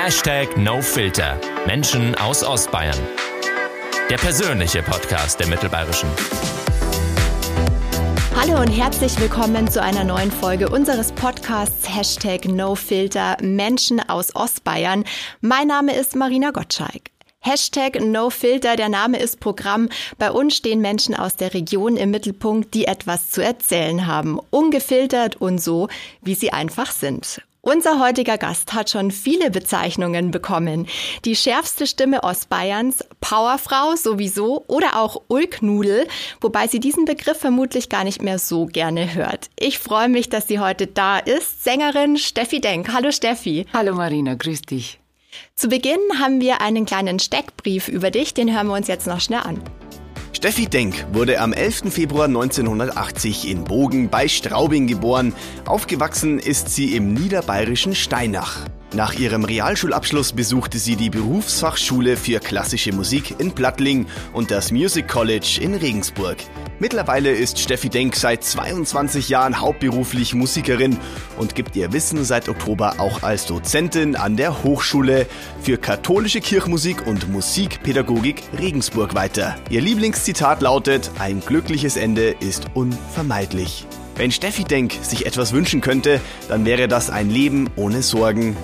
Hashtag NoFilter. Menschen aus Ostbayern. Der persönliche Podcast der Mittelbayerischen. Hallo und herzlich willkommen zu einer neuen Folge unseres Podcasts Hashtag NoFilter Menschen aus Ostbayern. Mein Name ist Marina Gottschalk. Hashtag NoFilter, der Name ist Programm. Bei uns stehen Menschen aus der Region im Mittelpunkt, die etwas zu erzählen haben. Ungefiltert und so, wie sie einfach sind. Unser heutiger Gast hat schon viele Bezeichnungen bekommen. Die schärfste Stimme Ostbayerns, Powerfrau sowieso oder auch Ulknudel, wobei sie diesen Begriff vermutlich gar nicht mehr so gerne hört. Ich freue mich, dass sie heute da ist. Sängerin Steffi Denk. Hallo Steffi. Hallo Marina, grüß dich. Zu Beginn haben wir einen kleinen Steckbrief über dich, den hören wir uns jetzt noch schnell an. Steffi Denk wurde am 11. Februar 1980 in Bogen bei Straubing geboren. Aufgewachsen ist sie im niederbayerischen Steinach. Nach ihrem Realschulabschluss besuchte sie die Berufsfachschule für klassische Musik in Plattling und das Music College in Regensburg. Mittlerweile ist Steffi Denk seit 22 Jahren hauptberuflich Musikerin und gibt ihr Wissen seit Oktober auch als Dozentin an der Hochschule für katholische Kirchmusik und Musikpädagogik Regensburg weiter. Ihr Lieblingszitat lautet, ein glückliches Ende ist unvermeidlich. Wenn Steffi Denk sich etwas wünschen könnte, dann wäre das ein Leben ohne Sorgen,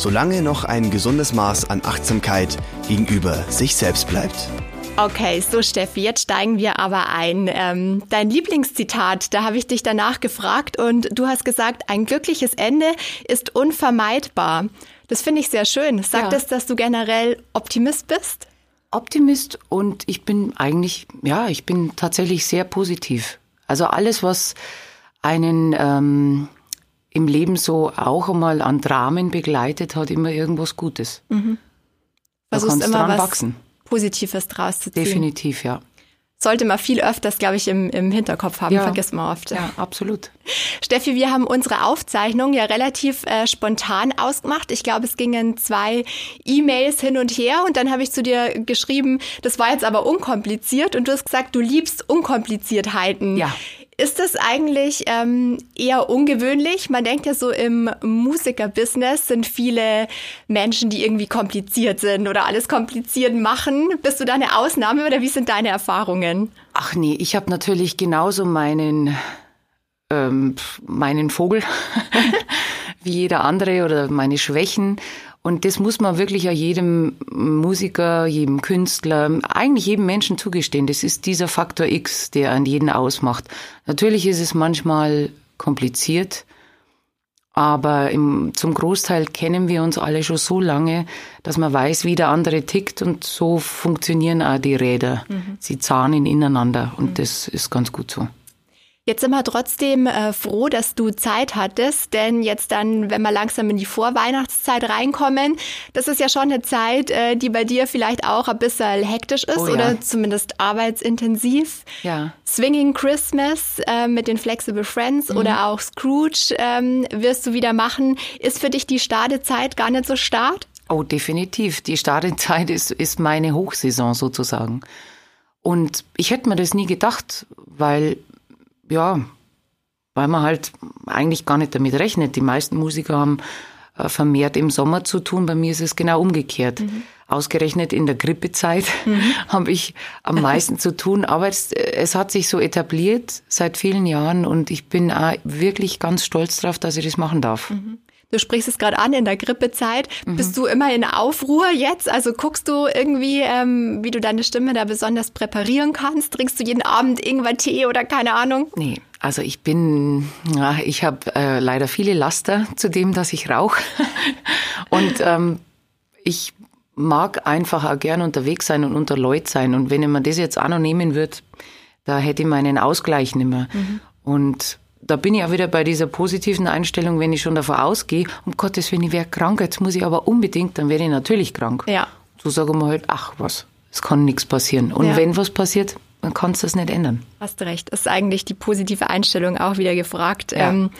solange noch ein gesundes Maß an Achtsamkeit gegenüber sich selbst bleibt. Okay, so Steffi, jetzt steigen wir aber ein. Ähm, dein Lieblingszitat, da habe ich dich danach gefragt und du hast gesagt, ein glückliches Ende ist unvermeidbar. Das finde ich sehr schön. Sagt Ja. es, dass du generell Optimist bist? Optimist und ich bin eigentlich, ja, ich bin tatsächlich sehr positiv. Also alles, was einen ähm, im Leben so auch einmal an Dramen begleitet, hat immer irgendwas Gutes. Da Versuchst kannst immer dran was wachsen. Positives draus zu ziehen. Definitiv, ja. Sollte man viel öfters, glaube ich, im, im Hinterkopf haben, Ja. vergisst man oft. Ja, absolut. Steffi, wir haben unsere Aufzeichnung ja relativ äh, spontan ausgemacht. Ich glaube, es gingen zwei E-Mails hin und her und dann habe ich zu dir geschrieben, das war jetzt aber unkompliziert und du hast gesagt, du liebst Unkompliziertheiten. Ja. Ist das eigentlich ähm, eher ungewöhnlich? Man denkt ja so im Musikerbusiness sind viele Menschen, die irgendwie kompliziert sind oder alles kompliziert machen. Bist du da eine Ausnahme oder wie sind deine Erfahrungen? Ach nee, ich habe natürlich genauso meinen, ähm, meinen Vogel wie jeder andere oder meine Schwächen. Und das muss man wirklich ja jedem Musiker, jedem Künstler, eigentlich jedem Menschen zugestehen. Das ist dieser Faktor X, der an jeden ausmacht. Natürlich ist es manchmal kompliziert, aber im, zum Großteil kennen wir uns alle schon so lange, dass man weiß, wie der andere tickt und so funktionieren auch die Räder. Sie zahnen ineinander und das ist ganz gut so. Jetzt sind wir trotzdem äh, froh, dass du Zeit hattest, denn jetzt dann, wenn wir langsam in die Vorweihnachtszeit reinkommen, das ist ja schon eine Zeit, äh, die bei dir vielleicht auch ein bisschen hektisch ist Oh ja. oder zumindest arbeitsintensiv. Ja. Swinging Christmas äh, mit den Flexible Friends Mhm. oder auch Scrooge ähm, wirst du wieder machen. Ist für dich die Stadezeit gar nicht so start? Oh, definitiv. Die Startezeit ist, ist meine Hochsaison sozusagen. Und ich hätte mir das nie gedacht, weil, ja, weil man halt eigentlich gar nicht damit rechnet. Die meisten Musiker haben äh, vermehrt im Sommer zu tun. Bei mir ist es genau umgekehrt. Ausgerechnet in der Grippezeit habe ich am meisten zu tun. Aber es, es hat sich so etabliert seit vielen Jahren und ich bin auch wirklich ganz stolz darauf, dass ich das machen darf. Du sprichst es gerade an in der Grippezeit. Bist du immer in Aufruhr jetzt? Also guckst du irgendwie, ähm, wie du deine Stimme da besonders präparieren kannst? Trinkst du jeden Abend Ingwer-Tee oder keine Ahnung? Nee, also ich bin, ja, ich habe äh, leider viele Laster zu dem, dass ich rauche. und ähm, ich mag einfach auch gern unterwegs sein und unter Leuten sein. Und wenn ich mir das jetzt auch noch nehmen würde, da hätte ich meinen Ausgleich nicht mehr. Und da bin ich auch wieder bei dieser positiven Einstellung, wenn ich schon davon ausgehe, um Gottes Willen, ich wäre krank, jetzt muss ich aber unbedingt, dann wäre ich natürlich krank. Ja. So sagen wir halt, ach was, es kann nichts passieren. Und Ja. wenn was passiert, dann kannst du das nicht ändern. Hast recht. Ist eigentlich die positive Einstellung auch wieder gefragt. Ja. Ähm,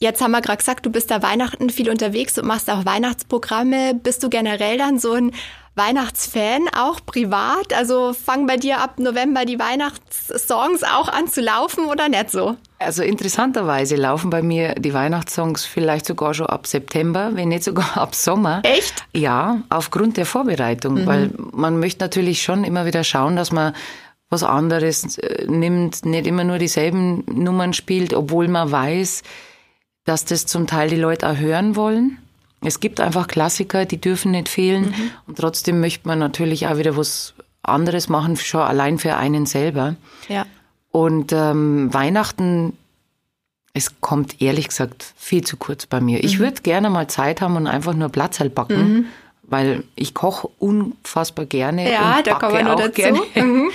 jetzt haben wir gerade gesagt, du bist da Weihnachten viel unterwegs und machst auch Weihnachtsprogramme. Bist du generell dann so ein Weihnachtsfan, auch privat? Also fangen bei dir ab November die Weihnachtssongs auch an zu laufen oder nicht so? Also interessanterweise laufen bei mir die Weihnachtssongs vielleicht sogar schon ab September, wenn nicht sogar ab Sommer. Echt? Ja, aufgrund der Vorbereitung, mhm. weil man möchte natürlich schon immer wieder schauen, dass man was anderes äh, nimmt, nicht immer nur dieselben Nummern spielt, obwohl man weiß, dass das zum Teil die Leute auch hören wollen. Es gibt einfach Klassiker, die dürfen nicht fehlen. Mhm. Und trotzdem möchte man natürlich auch wieder was anderes machen, schon allein für einen selber. Ja. Und ähm, Weihnachten, es kommt ehrlich gesagt viel zu kurz bei mir. Ich mhm. würde gerne mal Zeit haben und einfach nur Platz halt backen, mhm. weil ich koche unfassbar gerne. Ja, und da kommen wir nur dazu. Gerne. Mhm.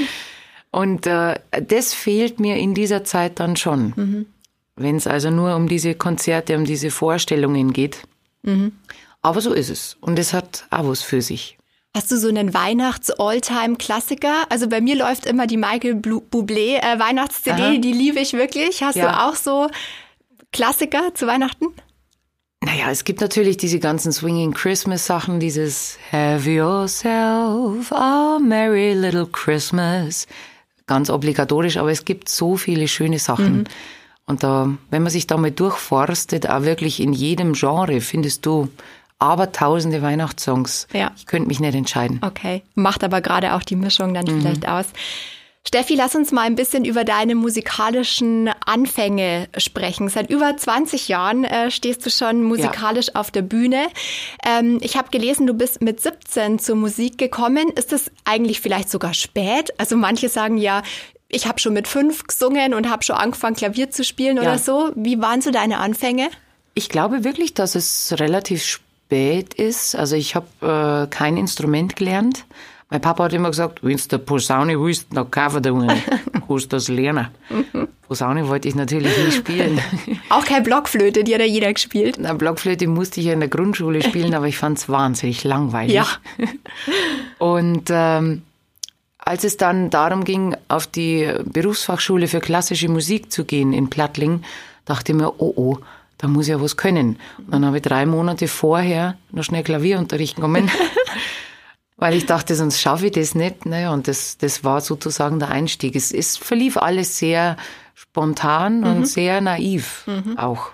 Und äh, das fehlt mir in dieser Zeit dann schon. Mhm. Wenn es also nur um diese Konzerte, um diese Vorstellungen geht. Mhm. Aber so ist es. Und es hat auch was für sich. Hast du so einen Weihnachts-Alltime-Klassiker? Also bei mir läuft immer die Michael Bublé äh, Weihnachts-CD, die liebe ich wirklich. Hast ja. du auch so Klassiker zu Weihnachten? Naja, es gibt natürlich diese ganzen Swinging Christmas Sachen, dieses Have yourself a merry little Christmas. Ganz obligatorisch, aber es gibt so viele schöne Sachen. Mhm. Und da, wenn man sich da mal durchforstet, auch wirklich in jedem Genre findest du aber tausende Weihnachtssongs. Ja. Ich könnte mich nicht entscheiden. Okay. Macht aber gerade auch die Mischung dann mhm. vielleicht aus. Steffi, lass uns mal ein bisschen über deine musikalischen Anfänge sprechen. Seit über 20 Jahren äh, stehst du schon musikalisch ja. auf der Bühne. Ähm, ich habe gelesen, du bist mit 17 zur Musik gekommen. Ist das eigentlich vielleicht sogar spät? Also manche sagen ja, ich habe schon mit fünf gesungen und habe schon angefangen, Klavier zu spielen ja. oder so. Wie waren so deine Anfänge? Ich glaube wirklich, dass es relativ spät ist. Also ich habe äh, kein Instrument gelernt. Mein Papa hat immer gesagt, wenn du Posaune willst, dann kaufen du eine, kannst das lernen. Posaune wollte ich natürlich nie spielen. Auch keine Blockflöte, die hat ja jeder gespielt. Na, Blockflöte musste ich ja in der Grundschule spielen, aber ich fand es wahnsinnig langweilig. Ja. Und ähm, als es dann darum ging, auf die Berufsfachschule für klassische Musik zu gehen in Plattling, dachte ich mir, oh oh, da muss ich ja was können. Und dann habe ich drei Monate vorher noch schnell Klavierunterricht genommen, weil ich dachte, sonst schaffe ich das nicht. Naja, und das, das war sozusagen der Einstieg. Es, es verlief alles sehr spontan mhm. und sehr naiv mhm. auch.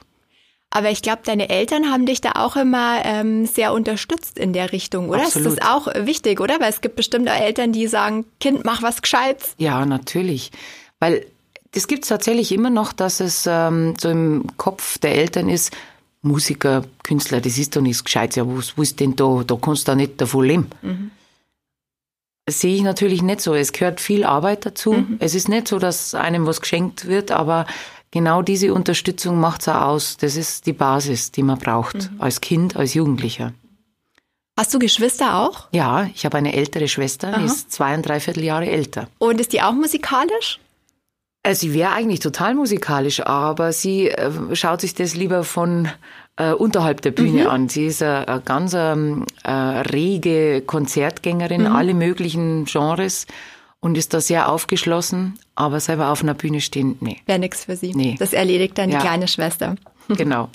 Aber ich glaube, deine Eltern haben dich da auch immer ähm, sehr unterstützt in der Richtung, oder? Absolut. Ist das auch wichtig, oder? Weil es gibt bestimmt auch Eltern, die sagen, Kind, mach was Gescheites. Ja, natürlich. Weil das gibt es tatsächlich immer noch, dass es ähm, so im Kopf der Eltern ist, Musiker, Künstler, das ist doch nichts Gescheites. Ja, was willst denn da? Da kannst du nicht davon leben. Mhm. Das sehe ich natürlich nicht so. Es gehört viel Arbeit dazu. Mhm. Es ist nicht so, dass einem was geschenkt wird, aber genau diese Unterstützung macht es auch aus. Das ist die Basis, die man braucht mhm. als Kind, als Jugendlicher. Hast du Geschwister auch? Ja, ich habe eine ältere Schwester, die ist zwei und dreiviertel Jahre älter. Und ist die auch musikalisch? Äh, sie wäre eigentlich total musikalisch, aber sie äh, schaut sich das lieber von äh, unterhalb der Bühne mhm. an. Sie ist eine ganz ähm, äh, rege Konzertgängerin, mhm. alle möglichen Genres und ist da sehr aufgeschlossen, aber selber auf einer Bühne stehen, nee. Wäre nichts für sie. Nee. Das erledigt dann ja. die kleine Schwester. Genau.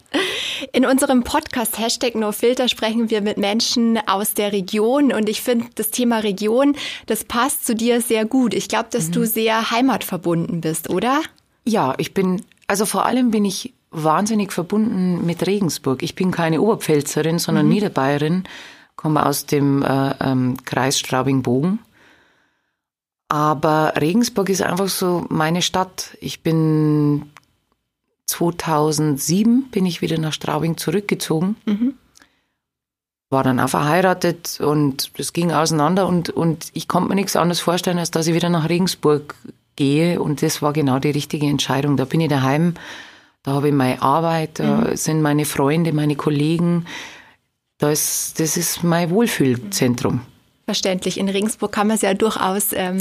In unserem Podcast Hashtag NoFilter sprechen wir mit Menschen aus der Region und ich finde das Thema Region, das passt zu dir sehr gut. Ich glaube, dass mhm. du sehr heimatverbunden bist, oder? Ja, ich bin, also vor allem bin ich wahnsinnig verbunden mit Regensburg. Ich bin keine Oberpfälzerin, sondern mhm. Niederbayerin, komme aus dem äh, ähm, Kreis Straubing-Bogen. Aber Regensburg ist einfach so meine Stadt. Ich bin 2007 bin ich wieder nach Straubing zurückgezogen. Mhm. War dann auch verheiratet und es ging auseinander und, und ich konnte mir nichts anderes vorstellen, als dass ich wieder nach Regensburg gehe und das war genau die richtige Entscheidung. Da bin ich daheim, da habe ich meine Arbeit, da mhm. sind meine Freunde, meine Kollegen. Da ist, das ist mein Wohlfühlzentrum. Verständlich. In Regensburg kann man es ja durchaus ähm,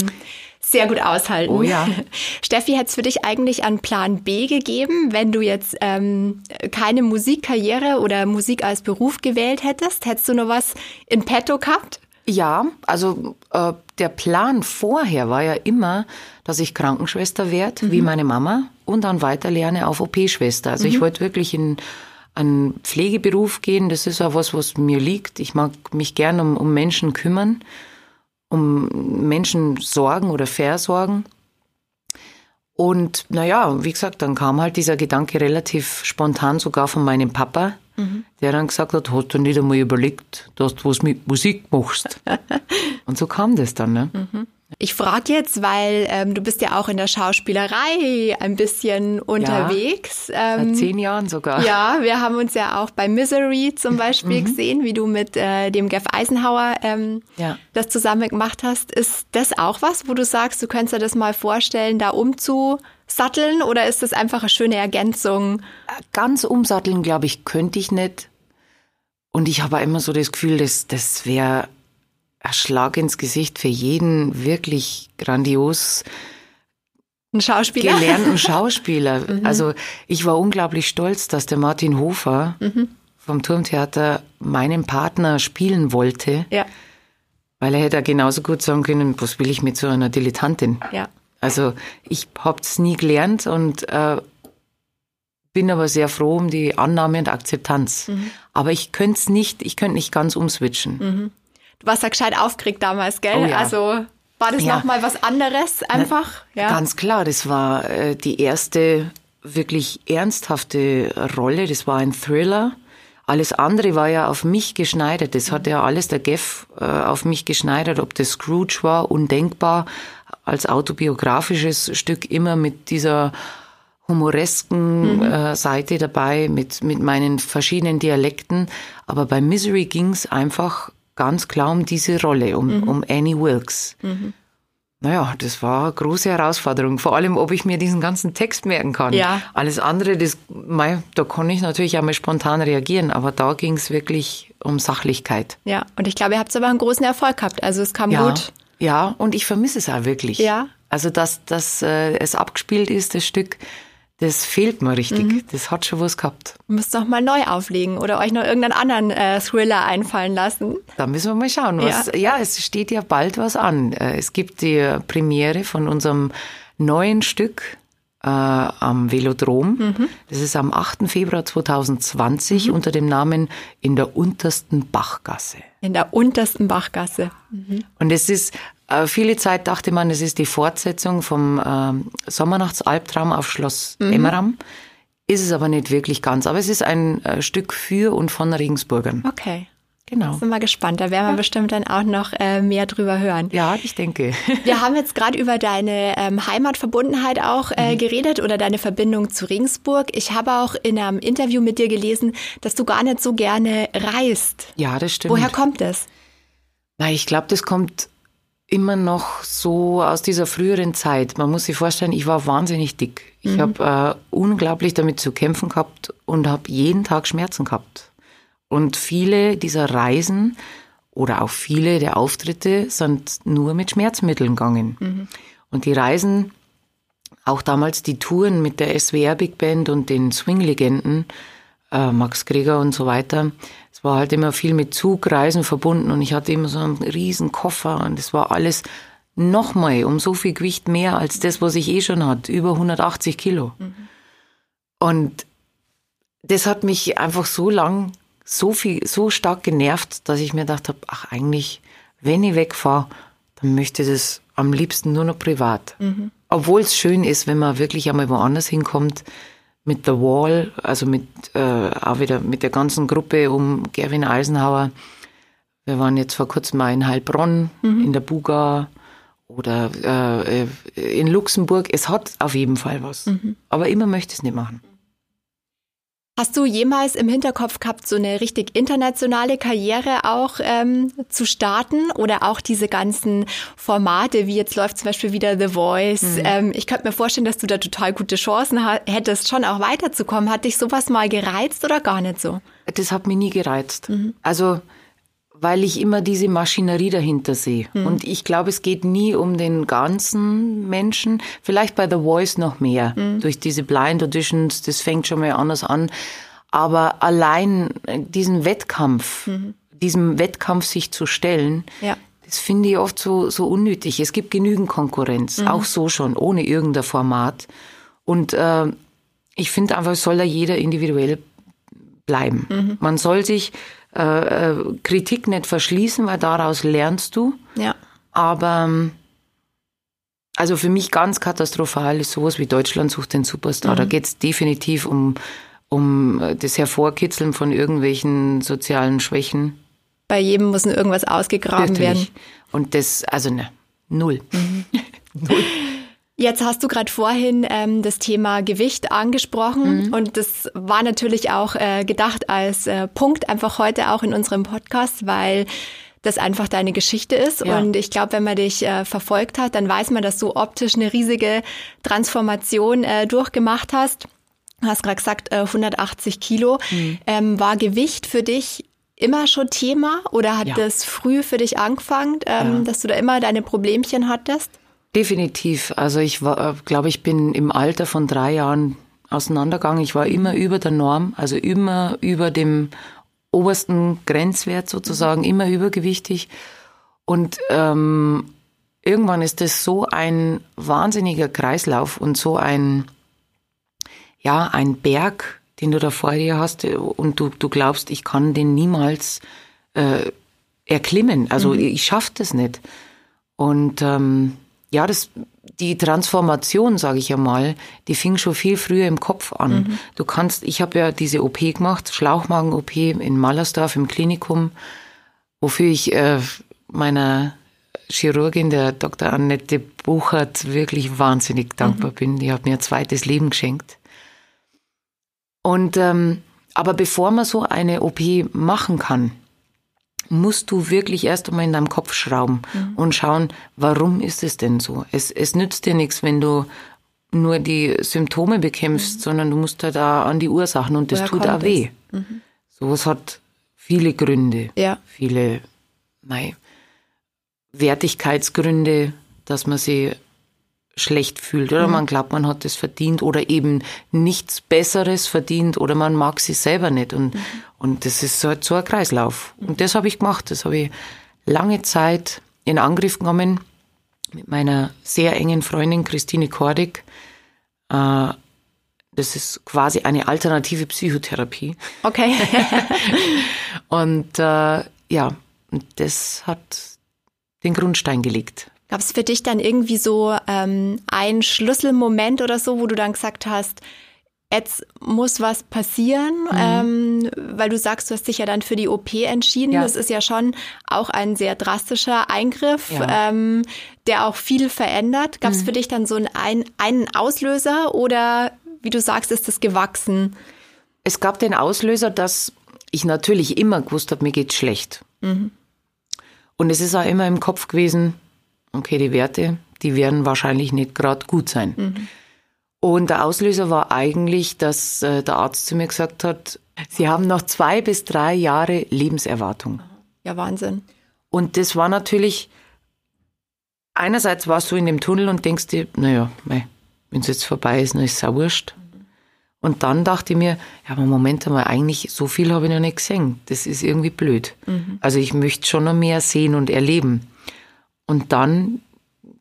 sehr gut aushalten. Oh ja. Steffi, hätte es für dich eigentlich einen Plan B gegeben, wenn du jetzt ähm, keine Musikkarriere oder Musik als Beruf gewählt hättest? Hättest du noch was in petto gehabt? Ja, also äh, der Plan vorher war ja immer, dass ich Krankenschwester werde, mhm. wie meine Mama, und dann weiter lerne auf OP-Schwester. Also mhm. ich wollte wirklich in einen Pflegeberuf gehen. Das ist auch was, was mir liegt. Ich mag mich gern um, um Menschen kümmern, um Menschen sorgen oder versorgen. Und naja, wie gesagt, dann kam halt dieser Gedanke relativ spontan sogar von meinem Papa, mhm. der dann gesagt hat, hast du nicht einmal überlegt, dass du was mit Musik machst. Und so kam das dann. Ne? Mhm. Ich frage jetzt, weil ähm, du bist ja auch in der Schauspielerei ein bisschen unterwegs. Ja, ähm, seit zehn Jahren sogar. Ja, wir haben uns ja auch bei Misery zum Beispiel mhm. gesehen, wie du mit äh, dem Jeff Eisenhower ähm, ja. das zusammen gemacht hast. Ist das auch was, wo du sagst, du könntest dir das mal vorstellen, da umzusatteln oder ist das einfach eine schöne Ergänzung? Ganz umsatteln, glaube ich, könnte ich nicht. Und ich habe immer so das Gefühl, dass das wäre ein Schlag ins Gesicht für jeden wirklich grandios Schauspieler. gelernten Schauspieler. mhm. Also ich war unglaublich stolz, dass der Martin Hofer mhm. vom Turmtheater meinen Partner spielen wollte. Ja. Weil er hätte genauso gut sagen können, was will ich mit so einer Dilettantin? Ja. Also ich habe es nie gelernt und äh, bin aber sehr froh um die Annahme und Akzeptanz. Mhm. Aber ich könnte es nicht, ich könnte nicht ganz umswitchen. Du warst ja gescheit aufgeregt damals, gell? Oh, ja. Also war das ja. nochmal was anderes einfach? Na, ja. Ganz klar, das war äh, die erste wirklich ernsthafte Rolle. Das war ein Thriller. Alles andere war ja auf mich geschneidert. Das hat ja alles der Geff äh, auf mich geschneidert. Ob das Scrooge war, undenkbar. Als autobiografisches Stück immer mit dieser humoresken mhm. äh, Seite dabei, mit, mit meinen verschiedenen Dialekten. Aber bei Misery ging's einfach ganz klar um diese Rolle, um, mhm. um Annie Wilkes. Mhm. Naja, das war eine große Herausforderung. Vor allem, ob ich mir diesen ganzen Text merken kann. Ja. Alles andere, das, mei, da konnte ich natürlich einmal spontan reagieren, aber da ging es wirklich um Sachlichkeit. Ja, und ich glaube, ihr habt aber einen großen Erfolg gehabt. Also es kam ja, gut. Ja, und ich vermisse es auch wirklich. Ja. Also, dass, dass äh, es abgespielt ist, das Stück, das fehlt mir richtig. Mhm. Das hat schon was gehabt. Müsst doch mal neu auflegen oder euch noch irgendeinen anderen äh, Thriller einfallen lassen. Da müssen wir mal schauen. Was, ja. ja, es steht ja bald was an. Äh, es gibt die Premiere von unserem neuen Stück äh, am Velodrom. Mhm. Das ist am 8. Februar 2020 mhm. unter dem Namen In der untersten Bachgasse. In der untersten Bachgasse. Mhm. Und es ist äh, viele Zeit dachte man, es ist die Fortsetzung vom äh, Sommernachtsalbtraum auf Schloss mhm. Emmeram. Ist es aber nicht wirklich ganz. Aber es ist ein äh, Stück für und von Regensburgern. Okay. Genau. Sind wir gespannt. Da werden wir ja. bestimmt dann auch noch äh, mehr drüber hören. Ja, ich denke. Wir haben jetzt gerade über deine ähm, Heimatverbundenheit auch äh, mhm. geredet oder deine Verbindung zu Regensburg. Ich habe auch in einem Interview mit dir gelesen, dass du gar nicht so gerne reist. Ja, das stimmt. Woher kommt das? Na, ich glaube, das kommt immer noch so aus dieser früheren Zeit. Man muss sich vorstellen, ich war wahnsinnig dick. Ich mhm. habe äh, unglaublich damit zu kämpfen gehabt und habe jeden Tag Schmerzen gehabt. Und viele dieser Reisen oder auch viele der Auftritte sind nur mit Schmerzmitteln gegangen. Mhm. Und die Reisen, auch damals die Touren mit der SWR Big Band und den Swing-Legenden, äh, Max Greger und so weiter, es war halt immer viel mit Zugreisen verbunden und ich hatte immer so einen riesen Koffer und es war alles nochmal um so viel Gewicht mehr als das, was ich eh schon hatte, über 180 Kilo. Mhm. Und das hat mich einfach so lang, so viel, so stark genervt, dass ich mir gedacht habe, ach eigentlich, wenn ich wegfahre, dann möchte ich das am liebsten nur noch privat. Mhm. Obwohl es schön ist, wenn man wirklich einmal woanders hinkommt, mit The Wall, also mit äh, auch wieder mit der ganzen Gruppe um Gerwin Eisenhower. Wir waren jetzt vor kurzem mal in Heilbronn, mhm. in der Buga oder äh, in Luxemburg. Es hat auf jeden Fall was. Mhm. Aber immer möchte ich es nicht machen. Hast du jemals im Hinterkopf gehabt, so eine richtig internationale Karriere auch ähm, zu starten oder auch diese ganzen Formate, wie jetzt läuft zum Beispiel wieder The Voice? Mhm. Ähm, ich könnte mir vorstellen, dass du da total gute Chancen hättest, schon auch weiterzukommen. Hat dich sowas mal gereizt oder gar nicht so? Das hat mich nie gereizt. Mhm. Also weil ich immer diese Maschinerie dahinter sehe. Mhm. Und ich glaube, es geht nie um den ganzen Menschen. Vielleicht bei The Voice noch mehr. Mhm. Durch diese Blind Auditions, das fängt schon mal anders an. Aber allein diesen Wettkampf, mhm. diesem Wettkampf sich zu stellen, ja. das finde ich oft so, so unnötig. Es gibt genügend Konkurrenz, mhm. auch so schon, ohne irgendein Format. Und äh, ich finde einfach, soll da jeder individuell bleiben. Mhm. Man soll sich äh, äh, Kritik nicht verschließen, weil daraus lernst du. Ja. Aber ähm, also für mich ganz katastrophal ist sowas wie Deutschland sucht den Superstar. Mhm. Da geht es definitiv um, um das Hervorkitzeln von irgendwelchen sozialen Schwächen. Bei jedem muss irgendwas ausgegraben Natürlich. werden. Und das, also ne, null. Mhm. null. Jetzt hast du gerade vorhin ähm, das Thema Gewicht angesprochen mhm. und das war natürlich auch äh, gedacht als äh, Punkt einfach heute auch in unserem Podcast, weil das einfach deine Geschichte ist. Ja. Und ich glaube, wenn man dich äh, verfolgt hat, dann weiß man, dass du optisch eine riesige Transformation äh, durchgemacht hast. Du hast gerade gesagt, äh, 180 Kilo. Mhm. Ähm, war Gewicht für dich immer schon Thema oder hat ja. das früh für dich angefangen, ähm, ja. dass du da immer deine Problemchen hattest? Definitiv. Also ich war, äh, glaube ich, bin im Alter von drei Jahren auseinandergegangen. Ich war immer über der Norm, also immer über dem obersten Grenzwert sozusagen, immer übergewichtig. Und ähm, irgendwann ist das so ein wahnsinniger Kreislauf und so ein, ja, ein Berg, den du da vor dir hast und du, du glaubst, ich kann den niemals äh, erklimmen. Also mhm. ich schaffe das nicht. Und ähm, ja, das, die Transformation, sage ich ja mal, die fing schon viel früher im Kopf an. Mhm. Du kannst, ich habe ja diese OP gemacht, Schlauchmagen-OP in Mallersdorf im Klinikum, wofür ich äh, meiner Chirurgin, der Dr. Annette Buchert, wirklich wahnsinnig dankbar mhm. bin. Die hat mir ein zweites Leben geschenkt. Und ähm, aber bevor man so eine OP machen kann, musst du wirklich erst einmal in deinem Kopf schrauben mhm. und schauen, warum ist es denn so? Es, es nützt dir nichts, wenn du nur die Symptome bekämpfst, mhm. sondern du musst da halt an die Ursachen und das Woher tut auch weh. Mhm. Sowas hat viele Gründe, ja. viele nein, Wertigkeitsgründe, dass man sie schlecht fühlt oder mhm. man glaubt, man hat es verdient oder eben nichts Besseres verdient oder man mag sich selber nicht und, mhm. und das ist so, so ein Kreislauf. Und das habe ich gemacht, das habe ich lange Zeit in Angriff genommen mit meiner sehr engen Freundin Christine Kordig. Äh, das ist quasi eine alternative Psychotherapie. Okay. und äh, ja, das hat den Grundstein gelegt. Gab es für dich dann irgendwie so ähm, einen Schlüsselmoment oder so, wo du dann gesagt hast, jetzt muss was passieren, mhm. ähm, weil du sagst, du hast dich ja dann für die OP entschieden. Ja. Das ist ja schon auch ein sehr drastischer Eingriff, ja. ähm, der auch viel verändert. Gab es mhm. für dich dann so einen, einen Auslöser oder wie du sagst, ist das gewachsen? Es gab den Auslöser, dass ich natürlich immer gewusst habe, mir geht's schlecht. Mhm. Und es ist auch immer im Kopf gewesen, okay, die Werte, die werden wahrscheinlich nicht gerade gut sein. Mhm. Und der Auslöser war eigentlich, dass äh, der Arzt zu mir gesagt hat, Sie haben noch zwei bis drei Jahre Lebenserwartung. Ja, Wahnsinn. Und das war natürlich, einerseits warst du in dem Tunnel und denkst dir, naja, wenn es jetzt vorbei ist, dann ist es auch wurscht. Und dann dachte ich mir, ja, aber Moment einmal, eigentlich so viel habe ich noch nicht gesehen. Das ist irgendwie blöd. Mhm. Also ich möchte schon noch mehr sehen und erleben. Und dann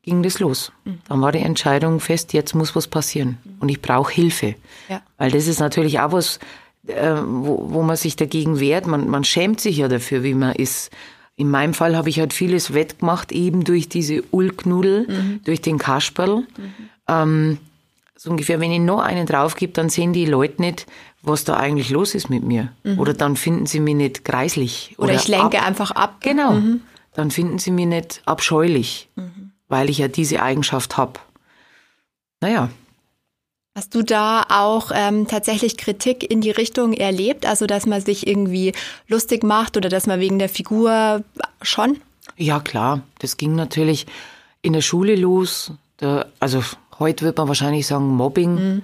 ging das los. Mhm. Dann war die Entscheidung fest, jetzt muss was passieren. Mhm. Und ich brauche Hilfe. Ja. Weil das ist natürlich auch was, äh, wo, wo man sich dagegen wehrt. Man, man schämt sich ja dafür, wie man ist. In meinem Fall habe ich halt vieles wettgemacht, eben durch diese Ulknudel, mhm. durch den Kasperl. Mhm. Ähm, so ungefähr, wenn ich noch einen draufgebe, dann sehen die Leute nicht, was da eigentlich los ist mit mir. Mhm. Oder dann finden sie mich nicht kreislich. Oder, oder ich lenke ab. einfach ab. Genau. Dann finden sie mich nicht abscheulich, mhm. weil ich ja diese Eigenschaft habe. Naja. Hast du da auch ähm, tatsächlich Kritik in die Richtung erlebt? Also, dass man sich irgendwie lustig macht oder dass man wegen der Figur schon? Ja, klar. Das ging natürlich in der Schule los. Da, also, heute wird man wahrscheinlich sagen Mobbing. Mhm.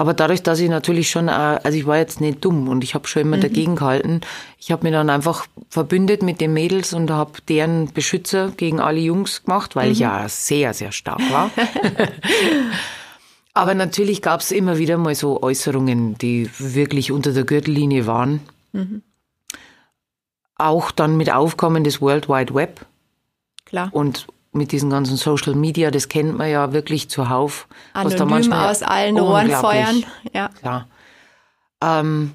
Aber dadurch, dass ich natürlich schon, äh, also ich war jetzt nicht dumm und ich habe schon immer mhm. dagegen gehalten. Ich habe mich dann einfach verbündet mit den Mädels und habe deren Beschützer gegen alle Jungs gemacht, weil mhm. ich ja sehr, sehr stark war. Aber natürlich gab es immer wieder mal so Äußerungen, die wirklich unter der Gürtellinie waren. Mhm. Auch dann mit Aufkommen des World Wide Web. Klar. Und mit diesen ganzen Social Media, das kennt man ja wirklich zuhauf. Anonym was da manchmal aus allen Rohren feuern. Ja. Klar. Ähm,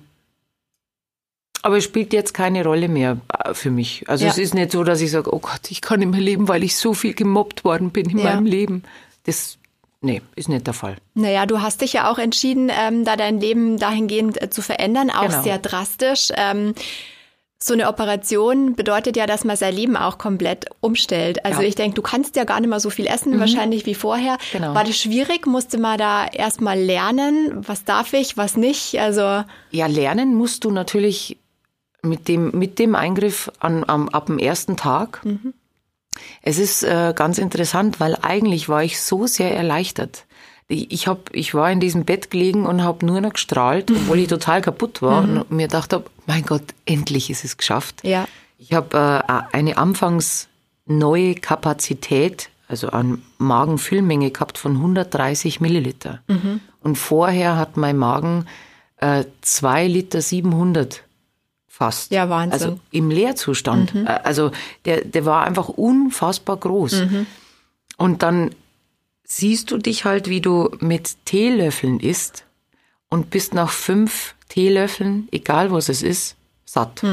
Aber es spielt jetzt keine Rolle mehr äh, für mich. Also Ja. es ist nicht so, dass ich sage, oh Gott, ich kann nicht mehr leben, weil ich so viel gemobbt worden bin in Ja. meinem Leben. Das, nee, ist nicht der Fall. Naja, du hast dich ja auch entschieden, ähm, da dein Leben dahingehend äh, zu verändern, auch Genau. sehr drastisch. Ähm, so eine Operation bedeutet ja, dass man sein Leben auch komplett umstellt. Also Ja. Mhm. ich denke, du kannst ja gar nicht mehr so viel essen, wahrscheinlich wie vorher. Genau. War das schwierig? Musste man da erstmal lernen, was darf ich, was nicht? Also Ja, lernen musst du natürlich mit dem, mit dem Eingriff an, am, ab dem ersten Tag. Es ist äh, ganz interessant, weil eigentlich war ich so sehr erleichtert. Ich, hab, ich war in diesem Bett gelegen und habe nur noch gestrahlt, obwohl ich total kaputt war und mir gedacht habe, mein Gott, endlich ist es geschafft. ja, Ich habe äh, eine anfangs neue Kapazität, also an Magenfüllmenge gehabt von 130 Milliliter. Und vorher hat mein Magen äh, 2 Liter 700 fast. Ja, Wahnsinn. Also im Leerzustand. Äh, Also der, der war einfach unfassbar groß. Und dann siehst du dich halt, wie du mit Teelöffeln isst und bist nach fünf Teelöffeln, egal was es ist, satt.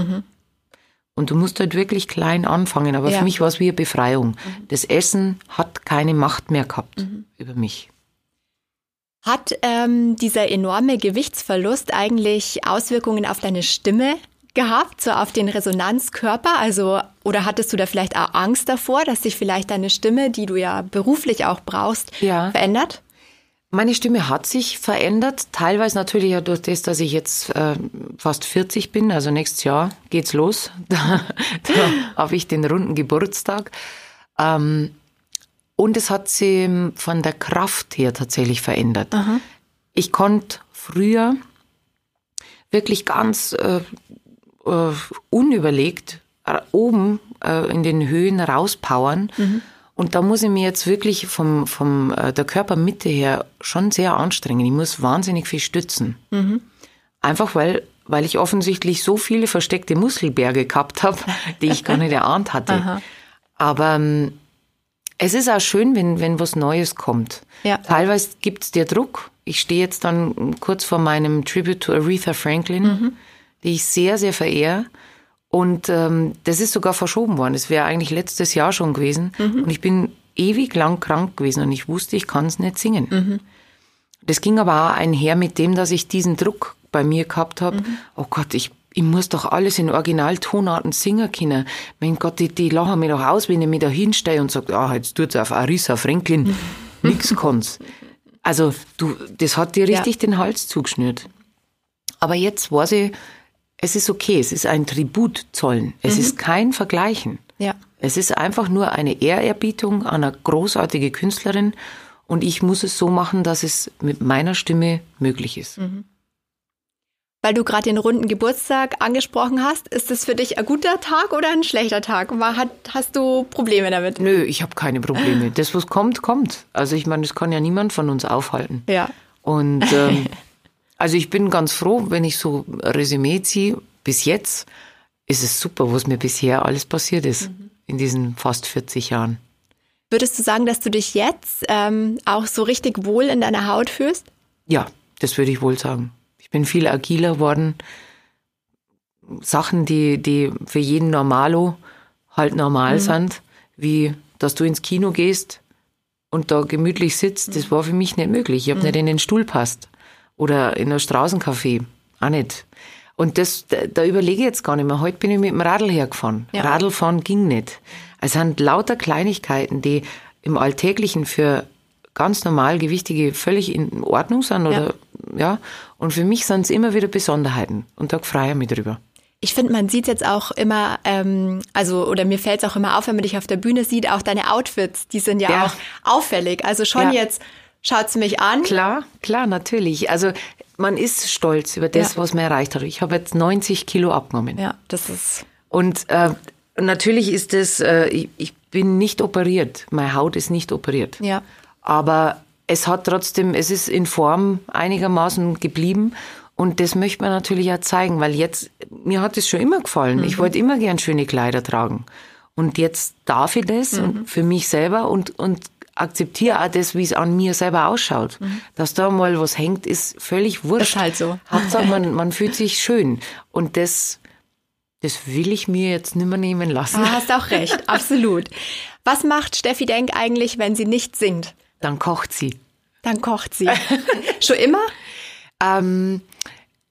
Und du musst halt wirklich klein anfangen. Aber Ja. für mich war es wie eine Befreiung. Das Essen hat keine Macht mehr gehabt über mich. Hat ähm, dieser enorme Gewichtsverlust eigentlich Auswirkungen auf deine Stimme gehabt, so auf den Resonanzkörper? Also, oder hattest du da vielleicht auch Angst davor, dass sich vielleicht deine Stimme, die du ja beruflich auch brauchst, Ja. verändert? Meine Stimme hat sich verändert, teilweise natürlich ja durch das, dass ich jetzt äh, fast 40 bin, also nächstes Jahr geht's los. Da, da habe ich den runden Geburtstag. Ähm, und es hat sich von der Kraft her tatsächlich verändert. Ich konnte früher wirklich ganz äh, äh, unüberlegt äh, oben äh, in den Höhen rauspowern. Und da muss ich mir jetzt wirklich vom, vom äh, der Körpermitte her schon sehr anstrengen. Ich muss wahnsinnig viel stützen. Einfach weil, weil ich offensichtlich so viele versteckte Muskelberge gehabt habe, die ich gar nicht erahnt hatte. Aber ähm, es ist auch schön, wenn, wenn was Neues kommt. Ja. Teilweise gibt's dir Druck. Ich stehe jetzt dann kurz vor meinem Tribute to Aretha Franklin, die ich sehr, sehr verehre. Und ähm, das ist sogar verschoben worden. Das wäre eigentlich letztes Jahr schon gewesen. Und ich bin ewig lang krank gewesen und ich wusste, ich kann es nicht singen. Das ging aber auch einher mit dem, dass ich diesen Druck bei mir gehabt habe. Oh Gott, ich, ich muss doch alles in Originaltonarten singen können. Mein Gott, die, die lachen mich doch aus, wenn ich mich da hinstehe und sage, ah, jetzt tut's auf Arisa Franklin. Nix kann's. Also, du, das hat dir richtig den Hals zugeschnürt. Aber jetzt weiß ich, es ist okay, es ist ein Tribut zollen. Es ist kein Vergleichen. Ja. Es ist einfach nur eine Ehrerbietung an eine großartige Künstlerin und ich muss es so machen, dass es mit meiner Stimme möglich ist. Weil du gerade den runden Geburtstag angesprochen hast, ist das für dich ein guter Tag oder ein schlechter Tag? War, hat, hast du Probleme damit? Nö, ich habe keine Probleme. Das, was kommt, kommt. Also ich meine, das kann ja niemand von uns aufhalten. Ja. Und ähm, also ich bin ganz froh, wenn ich so ein Resümee ziehe. Bis jetzt ist es super, was mir bisher alles passiert ist in diesen fast 40 Jahren. Würdest du sagen, dass du dich jetzt ähm, auch so richtig wohl in deiner Haut fühlst? Ja, das würde ich wohl sagen. Ich bin viel agiler worden. Sachen, die, die für jeden Normalo halt normal sind, wie dass du ins Kino gehst und da gemütlich sitzt, das war für mich nicht möglich. Ich habe nicht in den Stuhl passt. Oder in ein Straßencafé. Auch nicht. Und das, da, da überlege ich jetzt gar nicht mehr. Heute bin ich mit dem Radl hergefahren. Ja. Radlfahren ging nicht. Es sind lauter Kleinigkeiten, die im Alltäglichen für ganz normal Gewichtige völlig in Ordnung sind oder ja. Und für mich sind es immer wieder Besonderheiten. Und da freue ich mich drüber. Ich finde, man sieht jetzt auch immer, ähm, also oder mir fällt es auch immer auf, wenn man dich auf der Bühne sieht, auch deine Outfits, die sind ja, Ja. auch auffällig. Also schon Ja. jetzt schaut's mich an. Klar, klar, natürlich. Also man ist stolz über das, Ja. was man erreicht hat. Ich habe jetzt 90 Kilo abgenommen. Ja, das ist Und äh, natürlich ist es, äh, ich, ich bin nicht operiert. Meine Haut ist nicht operiert. ja. Aber es hat trotzdem, es ist in Form einigermaßen geblieben. Und das möchte man natürlich auch zeigen, weil jetzt, mir hat es schon immer gefallen. Ich wollte immer gern schöne Kleider tragen. Und jetzt darf ich das und für mich selber und, und akzeptiere auch das, wie es an mir selber ausschaut. Dass da mal was hängt, ist völlig wurscht. Ist halt so. Hauptsache, man, man fühlt sich schön. Und das Das will ich mir jetzt nimmer nehmen lassen. Ah, hast auch recht, absolut. Was macht Steffi Denk eigentlich, wenn sie nicht singt? Dann kocht sie. Dann kocht sie. Schon immer? Ähm,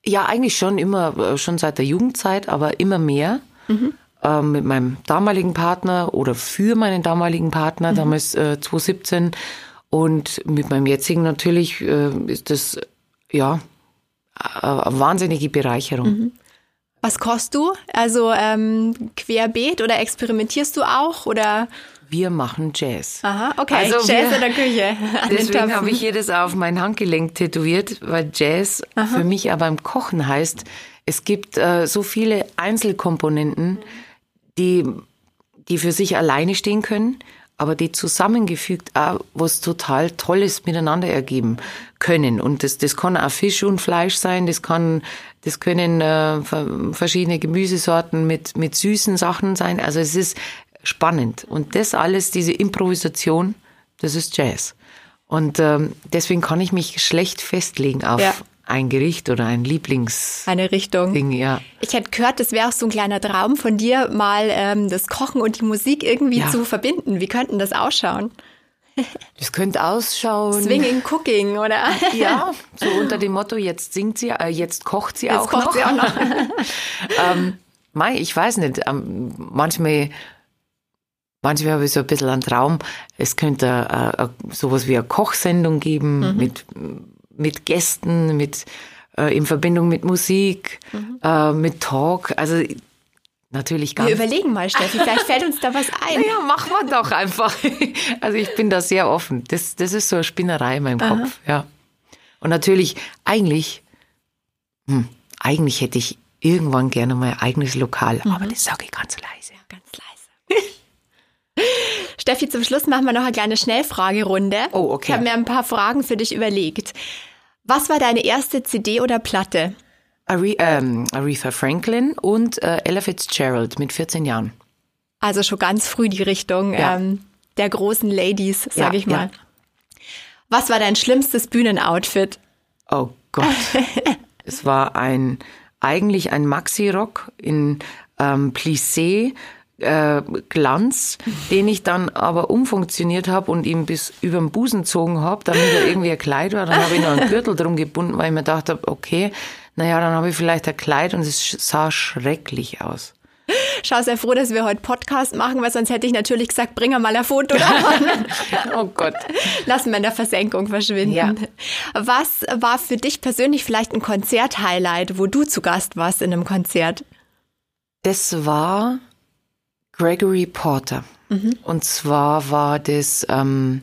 ja, eigentlich schon immer, äh, schon seit der Jugendzeit, aber immer mehr. Mhm. Ähm, mit meinem damaligen Partner oder für meinen damaligen Partner, mhm. damals äh, 2017. Und mit meinem jetzigen natürlich äh, ist das, ja, eine wahnsinnige Bereicherung. Mhm. Was kochst du? Also ähm, querbeet oder experimentierst du auch oder? Wir machen Jazz. Aha, okay. Also Jazz wir, in der Küche. Deswegen habe ich hier das auf mein Handgelenk tätowiert, weil Jazz Aha. für mich aber im Kochen heißt, es gibt äh, so viele Einzelkomponenten, die, die für sich alleine stehen können aber die zusammengefügt auch was total Tolles miteinander ergeben können. Und das, das kann auch Fisch und Fleisch sein, das kann, das können äh, verschiedene Gemüsesorten mit, mit süßen Sachen sein. Also es ist spannend. Und das alles, diese Improvisation, das ist Jazz. Und ähm, deswegen kann ich mich schlecht festlegen auf ja ein Gericht oder ein Lieblings eine Richtung. Ding, ja. Ich hätte gehört, das wäre auch so ein kleiner Traum von dir, mal ähm, das Kochen und die Musik irgendwie ja. zu verbinden. Wie könnten das ausschauen? Das könnte ausschauen. Swinging Cooking, oder? Ja, so unter dem Motto, jetzt singt sie, äh, jetzt kocht sie jetzt auch kocht noch. Sie auch noch. ähm, Mai, ich weiß nicht. Ähm, manchmal, manchmal habe ich so ein bisschen einen Traum. Es könnte äh, äh, sowas wie eine Kochsendung geben mhm. mit mit Gästen, mit äh, in Verbindung mit Musik, mhm. äh, mit Talk. Also natürlich ganz. Wir überlegen mal, Steffi, vielleicht fällt uns da was ein. Ja, machen wir doch einfach. Also ich bin da sehr offen. Das, das ist so eine Spinnerei in meinem Aha. Kopf, ja. Und natürlich, eigentlich, hm, eigentlich hätte ich irgendwann gerne mein eigenes Lokal, mhm. aber das sage ich ganz leise. Ganz leise. Steffi, zum Schluss machen wir noch eine kleine Schnellfragerunde. Oh, okay. Ich habe mir ein paar Fragen für dich überlegt. Was war deine erste CD oder Platte? Ähm, Aretha Franklin und äh, Ella Fitzgerald mit 14 Jahren. Also schon ganz früh die Richtung ja. ähm, der großen Ladies, sage ja, ich mal. Ja. Was war dein schlimmstes Bühnenoutfit? Oh Gott. es war ein eigentlich ein Maxi-Rock in ähm, Plissé äh, Glanz, den ich dann aber umfunktioniert habe und ihm bis über den Busen gezogen habe, damit er irgendwie ein Kleid war. Dann habe ich noch einen Gürtel drum gebunden, weil ich mir gedacht habe, okay, naja, dann habe ich vielleicht ein Kleid und es sah schrecklich aus. Schau, sehr froh, dass wir heute Podcast machen, weil sonst hätte ich natürlich gesagt, bring mal ein Foto oh Gott. Lassen wir in der Versenkung verschwinden. Ja. Was war für dich persönlich vielleicht ein Konzert-Highlight, wo du zu Gast warst in einem Konzert? Das war Gregory Porter. Mhm. Und zwar war das ähm,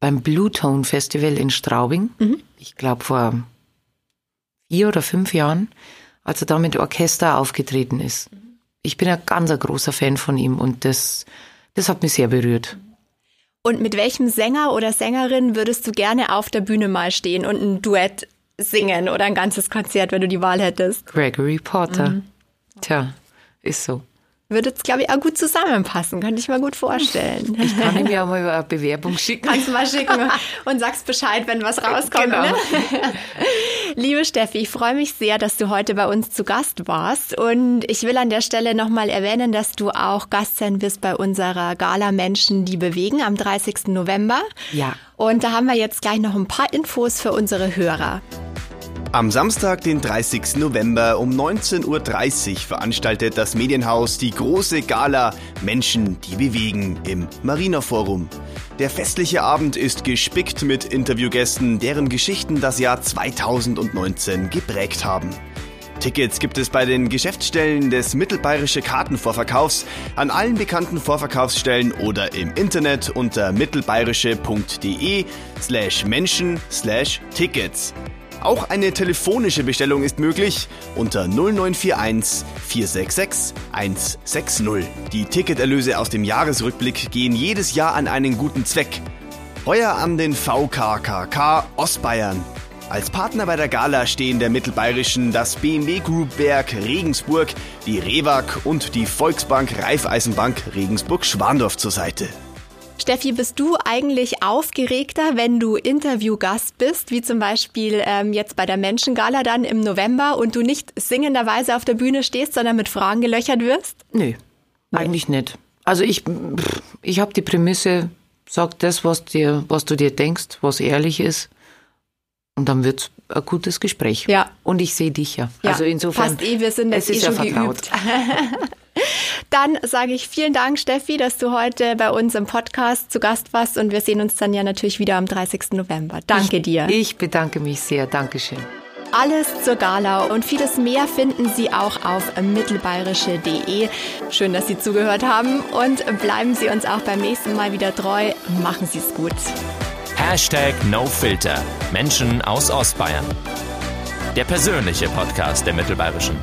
beim Bluetone Festival in Straubing. Mhm. Ich glaube vor vier oder fünf Jahren, als er da mit Orchester aufgetreten ist. Ich bin ein ganz ein großer Fan von ihm und das, das hat mich sehr berührt. Und mit welchem Sänger oder Sängerin würdest du gerne auf der Bühne mal stehen und ein Duett singen oder ein ganzes Konzert, wenn du die Wahl hättest? Gregory Porter. Mhm. Tja, ist so würde es, glaube ich, auch gut zusammenpassen. Könnte ich mir gut vorstellen. Ich kann ihm ja mal eine Bewerbung schicken. Kannst du mal schicken und sagst Bescheid, wenn was rauskommt. Genau. Ne? Liebe Steffi, ich freue mich sehr, dass du heute bei uns zu Gast warst. Und ich will an der Stelle nochmal erwähnen, dass du auch Gast sein wirst bei unserer Gala Menschen, die bewegen am 30. November. Ja. Und da haben wir jetzt gleich noch ein paar Infos für unsere Hörer. Am Samstag, den 30. November um 19.30 Uhr veranstaltet das Medienhaus die große Gala Menschen, die bewegen im Marina Forum. Der festliche Abend ist gespickt mit Interviewgästen, deren Geschichten das Jahr 2019 geprägt haben. Tickets gibt es bei den Geschäftsstellen des Mittelbayerische Kartenvorverkaufs, an allen bekannten Vorverkaufsstellen oder im Internet unter mittelbayerische.de slash Menschen slash Tickets. Auch eine telefonische Bestellung ist möglich unter 0941 466 160. Die Ticketerlöse aus dem Jahresrückblick gehen jedes Jahr an einen guten Zweck. Heuer an den VKKK Ostbayern. Als Partner bei der Gala stehen der Mittelbayerischen das BMW Group Werk Regensburg, die Rewag und die Volksbank Raiffeisenbank Regensburg-Schwandorf zur Seite. Steffi, bist du eigentlich aufgeregter, wenn du Interviewgast bist, wie zum Beispiel ähm, jetzt bei der Menschengala dann im November und du nicht singenderweise auf der Bühne stehst, sondern mit Fragen gelöchert wirst? Nee, nee. eigentlich nicht. Also ich, ich habe die Prämisse, sag das, was, dir, was du dir denkst, was ehrlich ist. Und dann wird's ein gutes Gespräch. Ja. Und ich sehe dich ja. ja. Also insofern. Passt eh, wir sind es eh schon ja vertraut. Dann sage ich vielen Dank, Steffi, dass du heute bei uns im Podcast zu Gast warst und wir sehen uns dann ja natürlich wieder am 30. November. Danke ich, dir. Ich bedanke mich sehr. Dankeschön. Alles zur Gala und vieles mehr finden Sie auch auf mittelbayerische.de. Schön, dass Sie zugehört haben und bleiben Sie uns auch beim nächsten Mal wieder treu. Machen Sie es gut. Hashtag NoFilter. Menschen aus Ostbayern. Der persönliche Podcast der Mittelbayerischen.